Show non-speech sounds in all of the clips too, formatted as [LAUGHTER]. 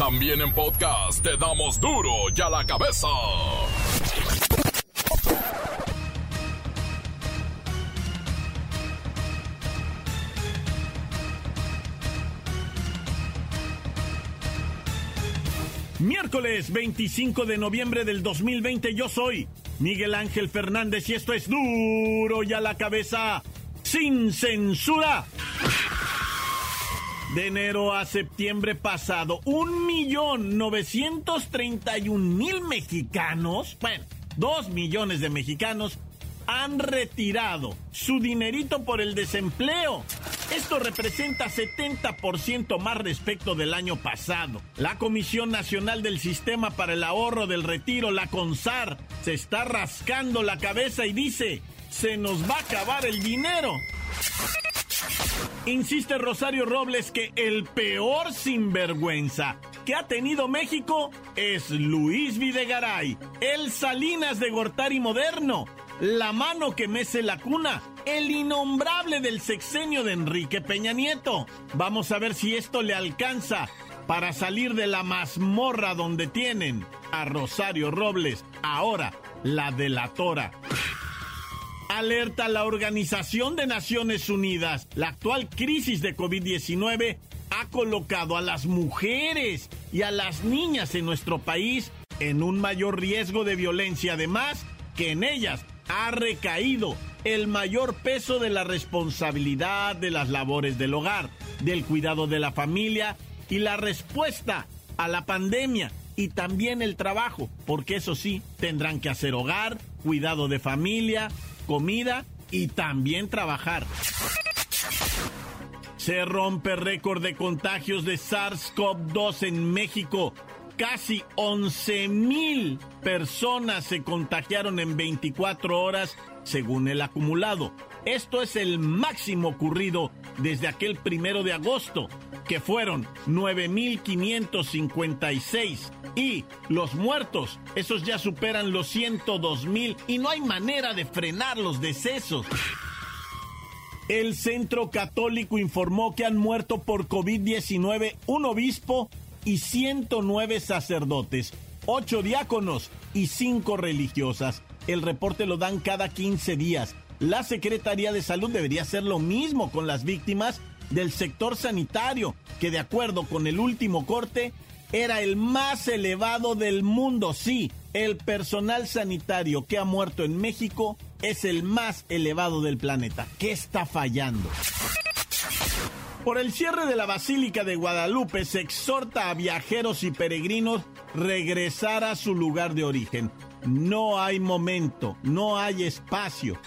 También en podcast te damos duro y a la cabeza. Miércoles 25 de noviembre del 2020 yo soy Miguel Ángel Fernández y esto es duro y a la cabeza sin censura. De enero a septiembre pasado, un millón novecientos treinta y un mil mexicanos, bueno, dos millones de mexicanos han retirado su dinerito por el desempleo. Esto representa 70% más respecto del año pasado. La Comisión Nacional del Sistema para el Ahorro del Retiro, la CONSAR, se está rascando la cabeza y dice, se nos va a acabar el dinero. Insiste Rosario Robles que el peor sinvergüenza que ha tenido México es Luis Videgaray, el Salinas de Gortari moderno, la mano que mece la cuna, el innombrable del sexenio de Enrique Peña Nieto. Vamos a ver si esto le alcanza para salir de la mazmorra donde tienen a Rosario Robles, ahora la delatora. Alerta la Organización de Naciones Unidas. La actual crisis de COVID-19 ha colocado a las mujeres y a las niñas en nuestro país en un mayor riesgo de violencia, además que en ellas ha recaído el mayor peso de la responsabilidad de las labores del hogar, del cuidado de la familia y la respuesta a la pandemia y también el trabajo, porque eso sí, tendrán que hacer hogar, cuidado de familia, comida y también trabajar. Se rompe récord de contagios de SARS-CoV-2 en México. Casi 11 mil personas se contagiaron en 24 horas según el acumulado. Esto es el máximo ocurrido desde aquel primero de agosto, que fueron 9.556. Y los muertos, esos ya superan los 102 mil y no hay manera de frenar los decesos. El Centro Católico informó que han muerto por COVID-19 un obispo y 109 sacerdotes, 8 diáconos y 5 religiosas. El reporte lo dan cada 15 días. La Secretaría de Salud debería hacer lo mismo con las víctimas del sector sanitario, que de acuerdo con el último corte era el más elevado del mundo. Sí, el personal sanitario que ha muerto en México es el más elevado del planeta. ¿Qué está fallando? Por el cierre de la Basílica de Guadalupe se exhorta a viajeros y peregrinos regresar a su lugar de origen. No hay momento, no hay espacio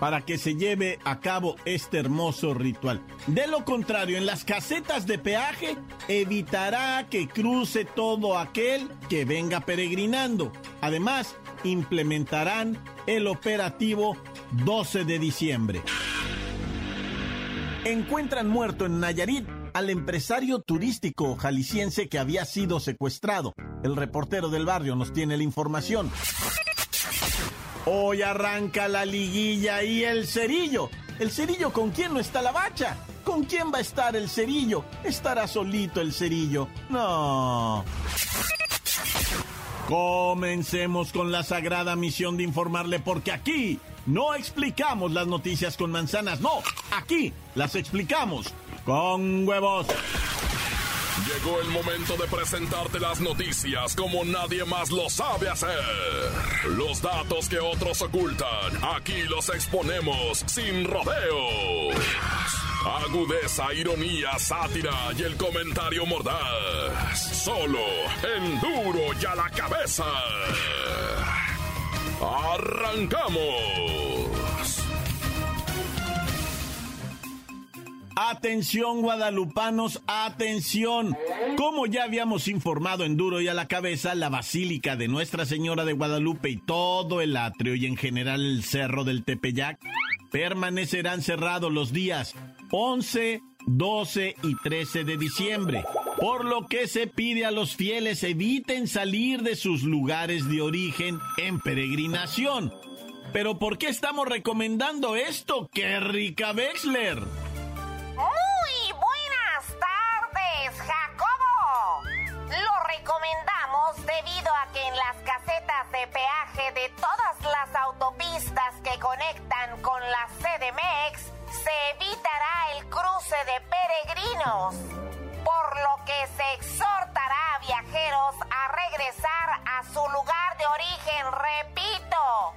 para que se lleve a cabo este hermoso ritual. De lo contrario, en las casetas de peaje evitará que cruce todo aquel que venga peregrinando. Además, implementarán el operativo 12 de diciembre. Encuentran muerto en Nayarit al empresario turístico jalisciense que había sido secuestrado. El reportero del barrio nos tiene la información. Hoy arranca la liguilla y el cerillo. ¿El cerillo con quién no está la bacha? ¿Con quién va a estar el cerillo? Estará solito el cerillo. No. Comencemos con la sagrada misión de informarle porque aquí no explicamos las noticias con manzanas, no, aquí las explicamos con huevos. Llegó el momento de presentarte las noticias como nadie más lo sabe hacer. Los datos que otros ocultan, aquí los exponemos sin rodeos. Agudeza, ironía, sátira y el comentario mordaz. Solo en duro y a la cabeza. ¡Arrancamos! Atención guadalupanos, atención. Como ya habíamos informado en Duro y a la cabeza, la Basílica de Nuestra Señora de Guadalupe y todo el atrio y en general el Cerro del Tepeyac permanecerán cerrados los días 11, 12 y 13 de diciembre, por lo que se pide a los fieles eviten salir de sus lugares de origen en peregrinación. Pero ¿por qué estamos recomendando esto? ¡Qué rica Wexler! Muy buenas tardes, Jacobo. Lo recomendamos debido a que en las casetas de peaje de todas las autopistas que conectan con la CDMX se evitará el cruce de peregrinos por lo que se exhortará a viajeros a regresar a su lugar de origen, repito,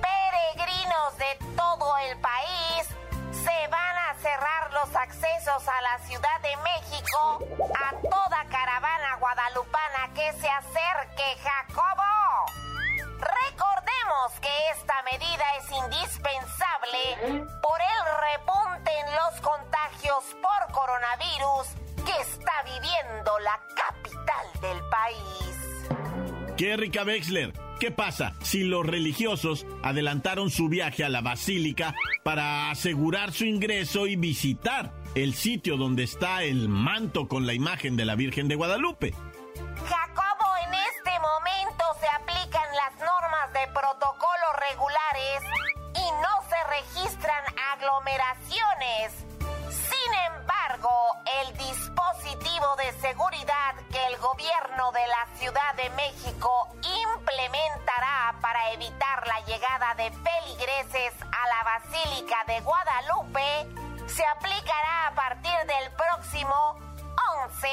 peregrinos de todo el país se van a cerrar los accesos a la Ciudad de México a toda caravana guadalupana que se acerque, Jacobo. Recordemos que esta medida es indispensable por el repunte en los contagios por coronavirus que está viviendo la capital del país. ¿Qué, Rica Wexler? ¿Qué pasa si los religiosos adelantaron su viaje a la basílica para asegurar su ingreso y visitar el sitio donde está el manto con la imagen de la Virgen de Guadalupe? Jacobo, en este momento se aplican las normas de protocolo regulares y no se registran aglomeraciones. Sin embargo, dispositivo de seguridad que el gobierno de la Ciudad de México implementará para evitar la llegada de feligreses a la Basílica de Guadalupe se aplicará a partir del próximo 11,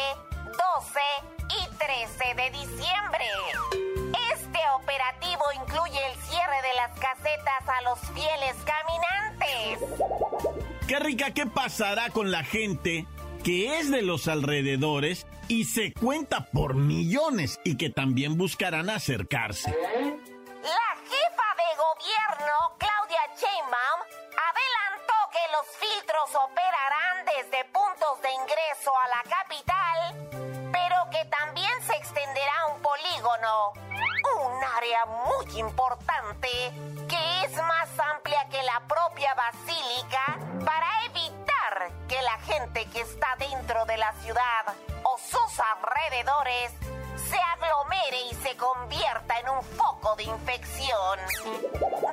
12 y 13 de diciembre. Este operativo incluye el cierre de las casetas a los fieles caminantes. Qué rica, ¿qué pasará con la gente que es de los alrededores y se cuenta por millones y que también buscarán acercarse? La jefa de gobierno, Claudia Sheinbaum, adelantó que los filtros operarán desde puntos de ingreso a la capital, pero que también se extenderá un polígono, un área muy importante que es más amplia que la propia basílica para la gente que está dentro de la ciudad o sus alrededores se aglomere y se convierta en un foco de infección.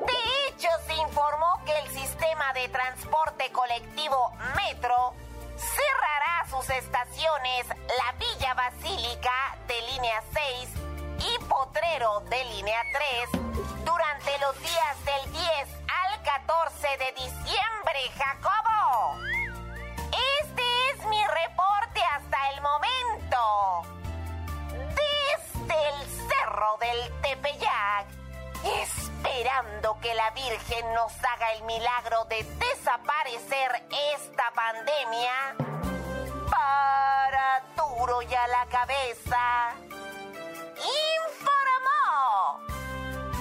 De hecho, se informó que el sistema de transporte colectivo Metro cerrará sus estaciones La Villa Basílica de línea 6 y Potrero de línea 3 durante los días del 10 al 14 de diciembre, Jacobo. Nos haga el milagro de desaparecer esta pandemia. Para duro y a la cabeza. Informó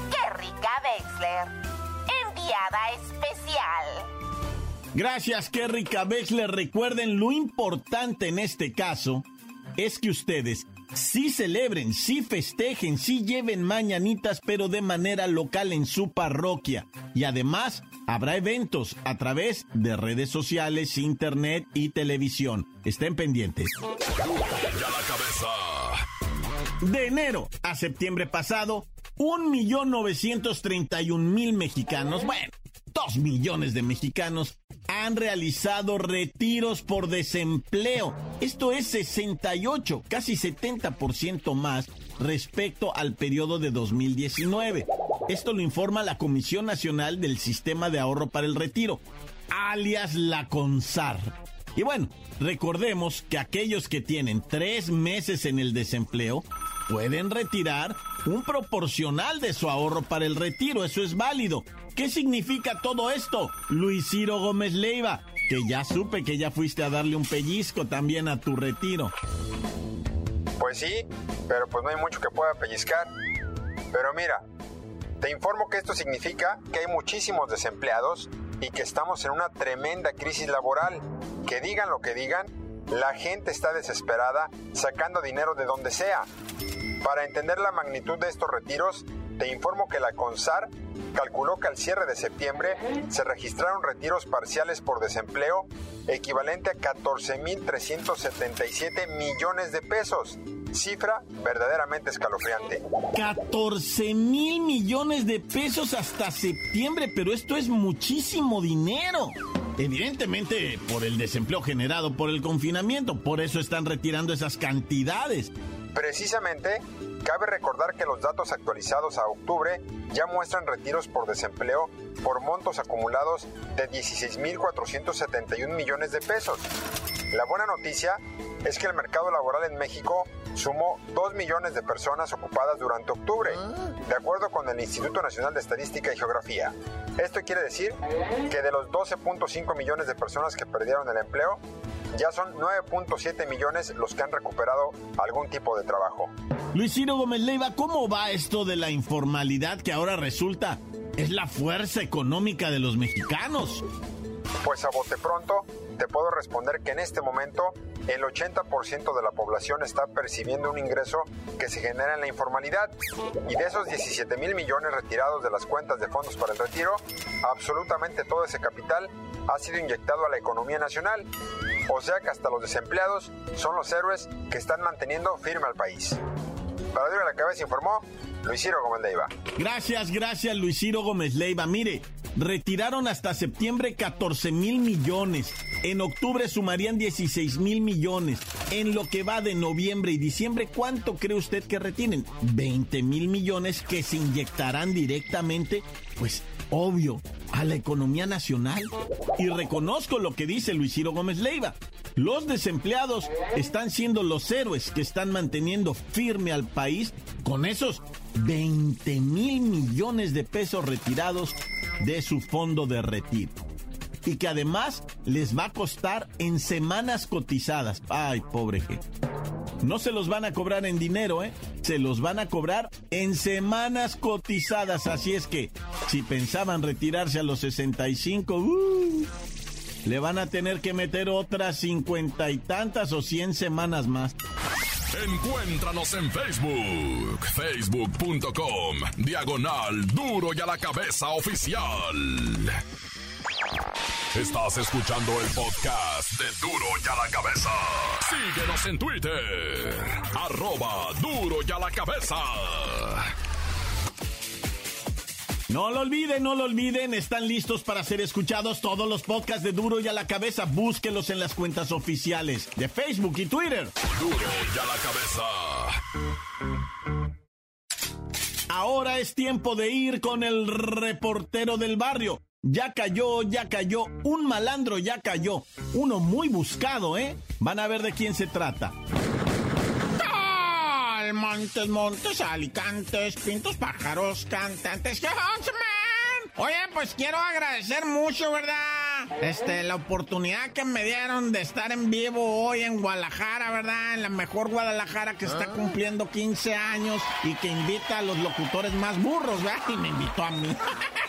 Kerrika Wexler, enviada especial. Gracias, Kerry Wexler. Recuerden, lo importante en este caso es que ustedes sí celebren, sí festejen, sí lleven mañanitas, pero de manera local en su parroquia. Y además, habrá eventos a través de redes sociales, internet y televisión. Estén pendientes. Ya la cabeza. De enero a septiembre pasado, 1.931.000 mexicanos, bueno, 2 millones de mexicanos han realizado retiros por desempleo. Esto es 68, casi 70% más respecto al periodo de 2019. Esto lo informa la Comisión Nacional del Sistema de Ahorro para el Retiro, alias la CONSAR. Y bueno, recordemos que aquellos que tienen tres meses en el desempleo pueden retirar un proporcional de su ahorro para el retiro. Eso es válido. ¿Qué significa todo esto? Luis Ciro Gómez Leiva, que ya supe que ya fuiste a darle un pellizco también a tu retiro. Pues sí, pero pues no hay mucho que pueda pellizcar. Pero mira, te informo que esto significa que hay muchísimos desempleados y que estamos en una tremenda crisis laboral. Que digan lo que digan, la gente está desesperada sacando dinero de donde sea. Para entender la magnitud de estos retiros, te informo que la CONSAR calculó que al cierre de septiembre se registraron retiros parciales por desempleo equivalente a 14.377 millones de pesos, cifra verdaderamente escalofriante. 14 mil millones de pesos hasta septiembre, pero esto es muchísimo dinero. Evidentemente por el desempleo generado por el confinamiento, por eso están retirando esas cantidades. Precisamente, cabe recordar que los datos actualizados a octubre ya muestran retiros por desempleo por montos acumulados de 16.471 millones de pesos. La buena noticia es que el mercado laboral en México sumó 2 millones de personas ocupadas durante octubre, de acuerdo con el Instituto Nacional de Estadística y Geografía. Esto quiere decir que de los 12.5 millones de personas que perdieron el empleo, ya son 9.7 millones los que han recuperado algún tipo de trabajo. Luis Ciro Gómez Leiva, ¿cómo va esto de la informalidad que ahora resulta es la fuerza económica de los mexicanos? Pues a bote pronto, te puedo responder que en este momento el 80% de la población está percibiendo un ingreso que se genera en la informalidad. Y de esos 17 mil millones retirados de las cuentas de fondos para el retiro, absolutamente todo ese capital ha sido inyectado a la economía nacional. O sea que hasta los desempleados son los héroes que están manteniendo firme al país. Para Dura la Cabeza informó Luis Ciro Gómez Leiva. Gracias, gracias Luis Ciro Gómez Leiva. Mire, retiraron hasta septiembre 14 mil millones. En octubre sumarían 16 mil millones. En lo que va de noviembre y diciembre, ¿cuánto cree usted que retienen? 20 mil millones que se inyectarán directamente, pues obvio, a la economía nacional. Y reconozco lo que dice Luis Ciro Gómez Leiva. Los desempleados están siendo los héroes que están manteniendo firme al país con esos 20 mil millones de pesos retirados de su fondo de retiro. Y que además les va a costar en semanas cotizadas. Ay, pobre gente. No se los van a cobrar en dinero, ¿eh? Se los van a cobrar en semanas cotizadas. Así es que, si pensaban retirarse a los 65, uh, le van a tener que meter otras cincuenta y tantas o cien semanas más. Encuéntranos en Facebook, facebook.com, diagonal duro y a la cabeza oficial. Estás escuchando el podcast de duro y a la cabeza. Síguenos en Twitter, arroba duro y a la cabeza. No lo olviden, no lo olviden, están listos para ser escuchados todos los podcasts de Duro y a la cabeza. Búsquenlos en las cuentas oficiales de Facebook y Twitter. Duro y a la cabeza. Ahora es tiempo de ir con el reportero del barrio. Ya cayó, ya cayó, un malandro ya cayó. Uno muy buscado, ¿eh? Van a ver de quién se trata. Montes, montes, alicantes, pintos, pájaros, cantantes. ¿Qué man? Oye, pues quiero agradecer mucho, ¿verdad? Este, la oportunidad que me dieron de estar en vivo hoy en Guadalajara, ¿verdad? En la mejor Guadalajara que está cumpliendo 15 años y que invita a los locutores más burros, ¿verdad? Y me invitó a mí. [LAUGHS]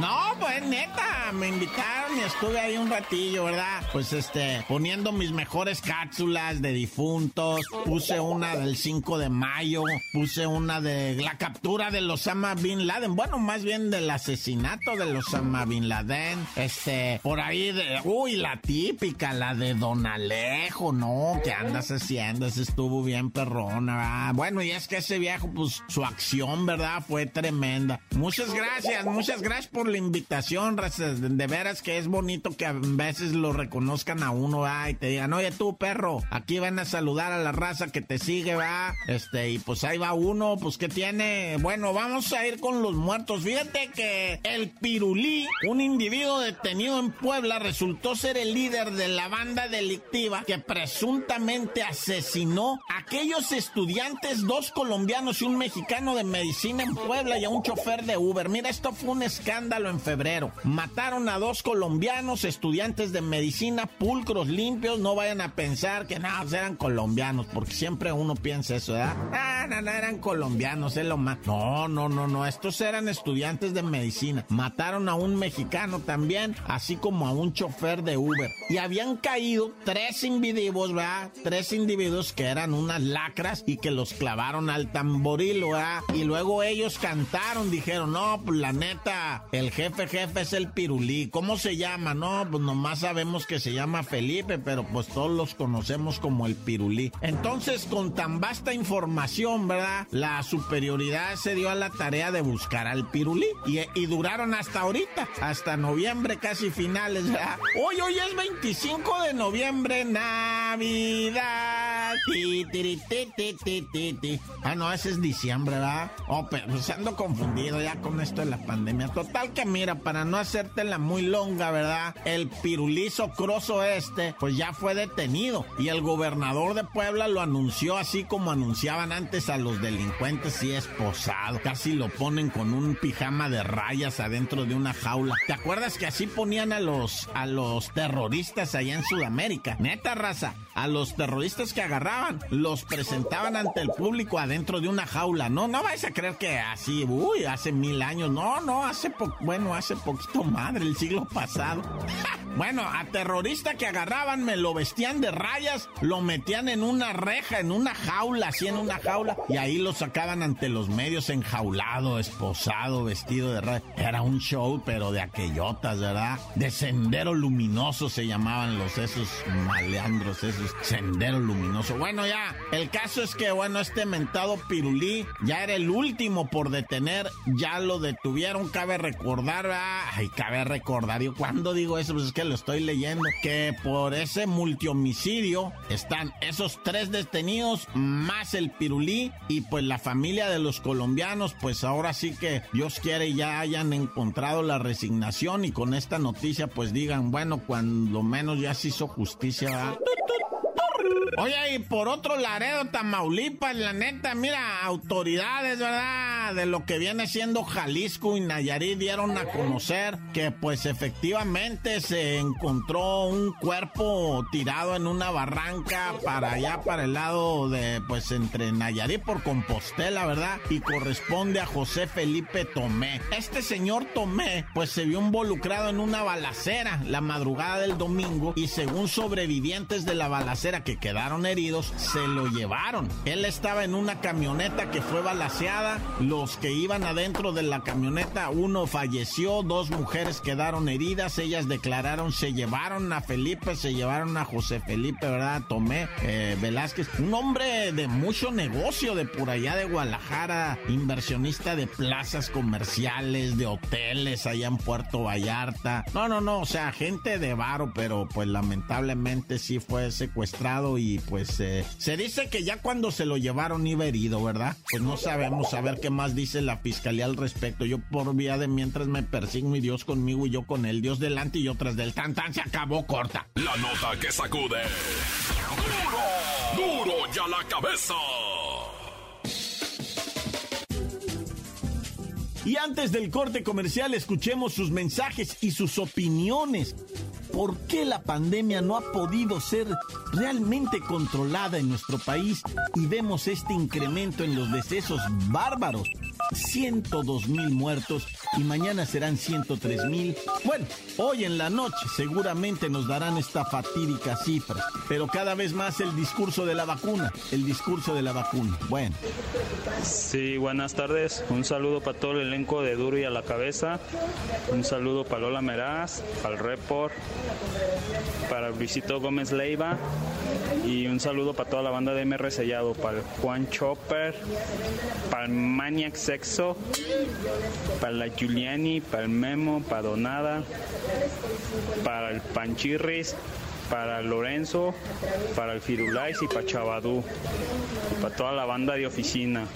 No, pues neta, me invitaron y estuve ahí un ratillo, ¿verdad? Pues este, poniendo mis mejores cápsulas de difuntos, puse una del 5 de mayo, puse una de la captura de Osama Bin Laden, bueno, más bien del asesinato de Osama Bin Laden, este, por ahí de, uy, la típica, la de Don Alejo, ¿no? ¿Qué andas haciendo? Ese estuvo bien perrona, ¿verdad? Bueno, y es que ese viejo, pues su acción, ¿verdad? Fue tremenda. Muchas gracias, muchas gracias por la invitación, de veras que es bonito que a veces lo reconozcan a uno, va, y te digan, oye tú, perro, aquí van a saludar a la raza que te sigue, va, este, y pues ahí va uno, pues que tiene, bueno, vamos a ir con los muertos. Fíjate que el Pirulí, un individuo detenido en Puebla, resultó ser el líder de la banda delictiva que presuntamente asesinó a aquellos estudiantes, dos colombianos y un mexicano de medicina en Puebla y a un chofer de Uber. Mira, esto fue un escándalo escándalo en febrero. Mataron a dos colombianos, estudiantes de medicina, pulcros limpios. No vayan a pensar que nada, eran colombianos, porque siempre uno piensa eso, ¿verdad? Ah, no, no, eran colombianos, es lo más. No, no, no, no, estos eran estudiantes de medicina. Mataron a un mexicano también, así como a un chofer de Uber. Y habían caído tres individuos, ¿verdad? Tres individuos que eran unas lacras y que los clavaron al tamboril, ¿verdad? Y luego ellos cantaron, dijeron, no, pues la neta, el jefe jefe es el pirulí. ¿Cómo se llama? No, pues nomás sabemos que se llama Felipe, pero pues todos los conocemos como el pirulí. Entonces, con tan vasta información, ¿verdad? La superioridad se dio a la tarea de buscar al pirulí. Y, y duraron hasta ahorita, hasta noviembre, casi finales, ¿verdad? Hoy, hoy es 25 de noviembre, Navidad ¿verdad? Ah, no, ese es diciembre, ¿verdad? Oh, pero pues ando confundido ya con esto de la pandemia. Total que mira, para no hacértela muy longa, ¿verdad? El pirulizo croso este, pues ya fue detenido. Y el gobernador de Puebla lo anunció así como anunciaban antes a los delincuentes y esposado. Casi lo ponen con un pijama de rayas adentro de una jaula. ¿Te acuerdas que así ponían a los, a los terroristas allá en Sudamérica? Neta raza, a los terroristas que agarraban, los presentaban ante el público adentro de una jaula. No, no vais a creer que así, uy, hace mil años. No, no, hace poco, bueno, hace poquito madre, el siglo pasado. [LAUGHS] bueno, a terrorista que agarraban, me lo vestían de rayas, lo metían en una reja, en una jaula, así en una jaula, y ahí lo sacaban ante los medios enjaulado, esposado, vestido de rayas. Era un show, pero de aquellotas, ¿verdad? De sendero luminoso se llamaban los esos maleandros, esos sendero luminoso. Bueno, ya, el caso es que, bueno, este mentado pirulí ya era el último por detener, ya lo detuvieron, cabe recordar, ay, cabe recordar, yo cuando digo eso, pues es que lo estoy leyendo, que por ese multihomicidio están esos tres detenidos más el pirulí y pues la familia de los colombianos, pues ahora sí que Dios quiere ya hayan encontrado la resignación y con esta noticia pues digan, bueno, cuando menos ya se hizo justicia. ¿verdad? Oye, y por otro Laredo, Tamaulipas, la neta, mira, autoridades, ¿verdad? De lo que viene siendo Jalisco y Nayarit dieron a conocer que pues efectivamente se encontró un cuerpo tirado en una barranca para allá, para el lado de, pues entre Nayarit por Compostela, ¿verdad? Y corresponde a José Felipe Tomé. Este señor Tomé, pues se vio involucrado en una balacera la madrugada del domingo y según sobrevivientes de la balacera que quedaron heridos, se lo llevaron. Él estaba en una camioneta que fue balaseada. Los que iban adentro de la camioneta, uno falleció, dos mujeres quedaron heridas. Ellas declararon, se llevaron a Felipe, se llevaron a José Felipe, ¿verdad? Tomé eh, Velázquez, un hombre de mucho negocio de por allá de Guadalajara, inversionista de plazas comerciales, de hoteles allá en Puerto Vallarta. No, no, no, o sea, gente de varo, pero pues lamentablemente sí fue secuestrado y pues eh, se dice que ya cuando se lo llevaron iba herido, ¿verdad? Pues no sabemos a ver qué más dice la fiscalía al respecto. Yo por vía de mientras me persigno y Dios conmigo y yo con él, Dios delante y yo tras del tan tan se acabó corta. La nota que sacude. Duro, duro ya la cabeza. Y antes del corte comercial, escuchemos sus mensajes y sus opiniones. ¿Por qué la pandemia no ha podido ser realmente controlada en nuestro país y vemos este incremento en los decesos bárbaros? 102 mil muertos y mañana serán 103 mil. Bueno, hoy en la noche seguramente nos darán esta fatídica cifra, pero cada vez más el discurso de la vacuna, el discurso de la vacuna. Bueno. Sí, buenas tardes. Un saludo para todo el elenco de Duro y a la cabeza. Un saludo para Lola Meraz, para Report, para Luisito Gómez Leiva y un saludo para toda la banda de MR Sellado, para el Juan Chopper, para el Maniac Sexo, para la Giuliani, para el Memo, para Donada, para el Panchirris, para Lorenzo, para el Firulais y para Chavadú, para toda la banda de oficina.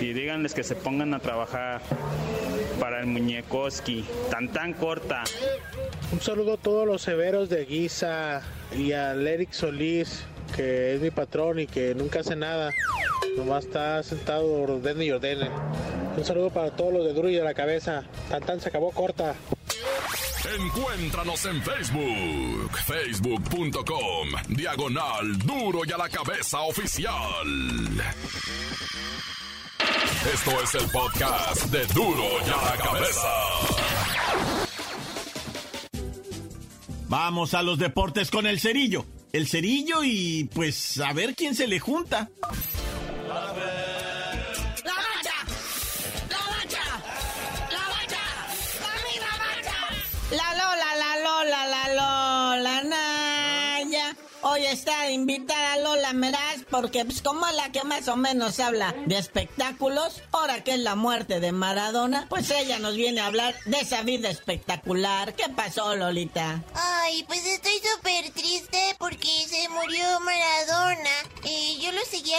Y díganles que se pongan a trabajar para el Muñecoski, tan tan corta. Un saludo a todos los severos de Guisa y al Eric Solís, que es mi patrón y que nunca hace nada. Nomás está sentado, ordene y ordene. Un saludo para todos los de Duro y de la cabeza. Tan tan se acabó corta. Encuéntranos en Facebook, facebook.com, diagonal duro y a la cabeza oficial. Esto es el podcast de duro y a la cabeza. Vamos a los deportes con el cerillo. El cerillo y pues a ver quién se le junta. La mancha, la mancha, la mancha, la mancha. La Lola, la Lola, la Lola, Naya. Hoy está de invitar a Lola Meraz porque pues como la que más o menos habla de espectáculos, ahora que es la muerte de Maradona, pues ella nos viene a hablar de esa vida espectacular. ¿Qué pasó, Lolita? Ay, pues estoy súper triste porque se murió Maradona.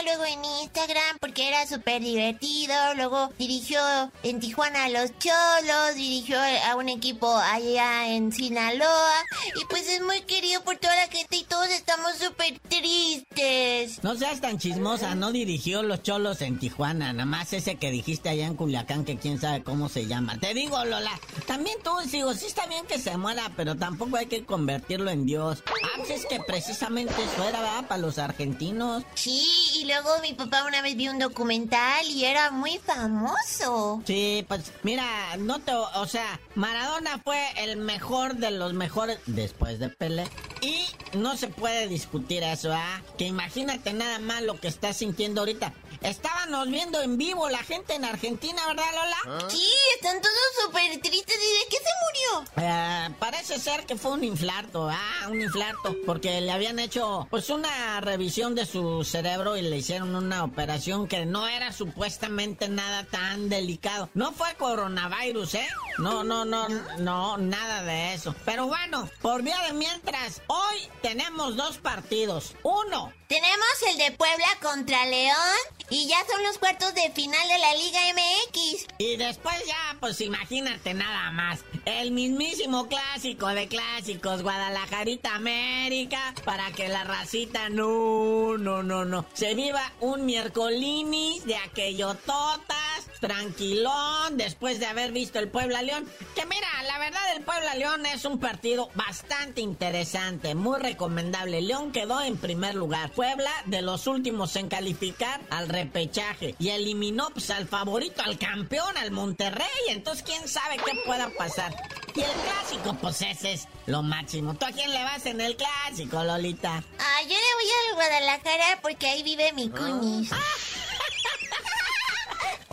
Luego en Instagram porque era súper divertido. Luego dirigió en Tijuana a los Cholos, dirigió a un equipo allá en Sinaloa. Y pues es muy querido por toda la gente y todos estamos súper tristes. No seas tan chismosa, no dirigió los cholos en Tijuana, nada más ese que dijiste allá en Culiacán que quién sabe cómo se llama. Te digo, Lola, también tú, digo, sí está bien que se muera, pero tampoco hay que convertirlo en Dios. Ah, pues es que precisamente eso era, ¿verdad? Para los argentinos. Sí, y luego mi papá una vez vio un documental y era muy famoso. Sí, pues mira, no te, o sea, Maradona fue el mejor de los mejores después de Pelé. Y no se puede discutir eso, ¿ah? Que imagínate nada más lo que está sintiendo ahorita. Estábamos viendo en vivo la gente en Argentina, ¿verdad, Lola? Sí, están todos súper tristes. ¿Y de qué se murió? Eh, parece ser que fue un infarto, ah, un infarto, porque le habían hecho pues una revisión de su cerebro y le hicieron una operación que no era supuestamente nada tan delicado. No fue coronavirus, ¿eh? No, no, no, no, nada de eso. Pero bueno, por vía de mientras, hoy tenemos dos partidos. Uno, Tenemos el de Puebla contra León y ya son los cuartos de final de la Liga MX. Y después ya, pues imagínate nada más. El mismísimo clásico de clásicos, Guadalajarita América, para que la racita no, no, no, no. Se viva un miércolinis de aquello totas, tranquilón, después de haber visto el Puebla León. Que mira, la verdad el Puebla León es un partido bastante interesante, muy recomendable. León quedó en primer lugar. Puebla de los últimos en calificar al repechaje y eliminó pues, al favorito, al campeón, al Monterrey. Entonces, quién sabe qué pueda pasar. Y el clásico, pues ese es lo máximo. ¿Tú a quién le vas en el clásico, Lolita? Ah, yo le voy a Guadalajara porque ahí vive mi cuñis.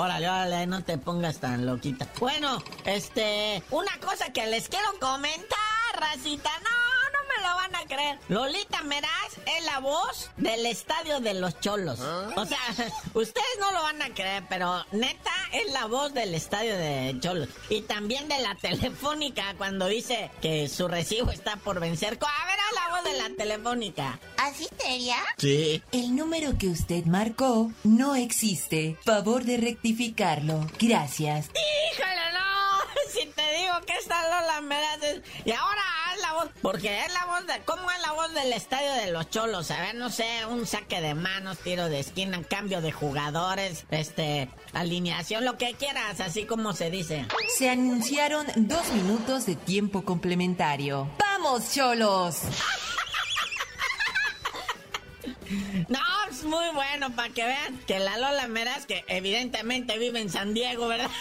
Órale, órale, no te pongas tan loquita. Bueno, este, una cosa que les quiero comentar, racita, no, no me lo van a creer. Lolita Meraz es la voz del estadio de los cholos. O sea, [LAUGHS] ustedes no lo van a creer, pero neta es la voz del estadio de cholos. Y también de la telefónica cuando dice que su recibo está por vencer. A ver, a la voz de la telefónica. ¿Así sería? Sí. El número que usted marcó no existe. Favor de rectificarlo. Gracias. ¡Híjole, no! [LAUGHS] Si te digo que esta Lola Meraz es... Y ahora Porque es la voz de... ¿Cómo es la voz del estadio de los cholos? A ver, no sé, un saque de manos, tiro de esquina, cambio de jugadores, este... Alineación, lo que quieras, así como se dice. Se anunciaron dos minutos de tiempo complementario. ¡Vamos, cholos! [LAUGHS] No, es muy bueno para que vean que la Lola Meraz, que evidentemente vive en San Diego, ¿verdad? [LAUGHS]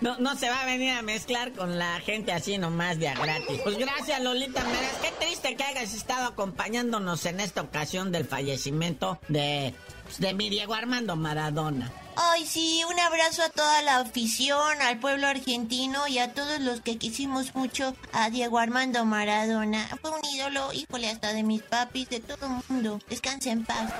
No, no se va a venir a mezclar con la gente así nomás de a gratis. Pues gracias, Lolita Meraz. Qué triste que hayas estado acompañándonos en esta ocasión del fallecimiento de, de mi Diego Armando Maradona. Ay, sí, un abrazo a toda la afición, al pueblo argentino y a todos los que quisimos mucho a Diego Armando Maradona. Fue un ídolo, híjole, hasta de mis papis, de todo el mundo. Descansa en paz.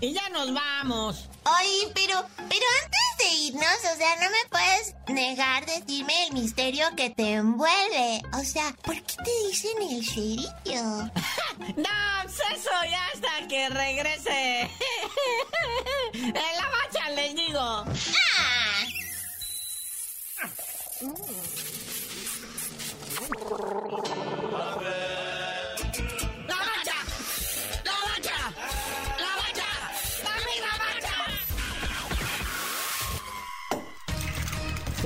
Y ya nos vamos. Ay, pero, pero antes de irnos, o sea, no me puedes negar decirme el misterio que te envuelve. O sea, ¿por qué te dicen el cerillo? [LAUGHS] No, pues eso ya hasta que regrese. [LAUGHS] En la bacha les digo. ¡Ah! ¡La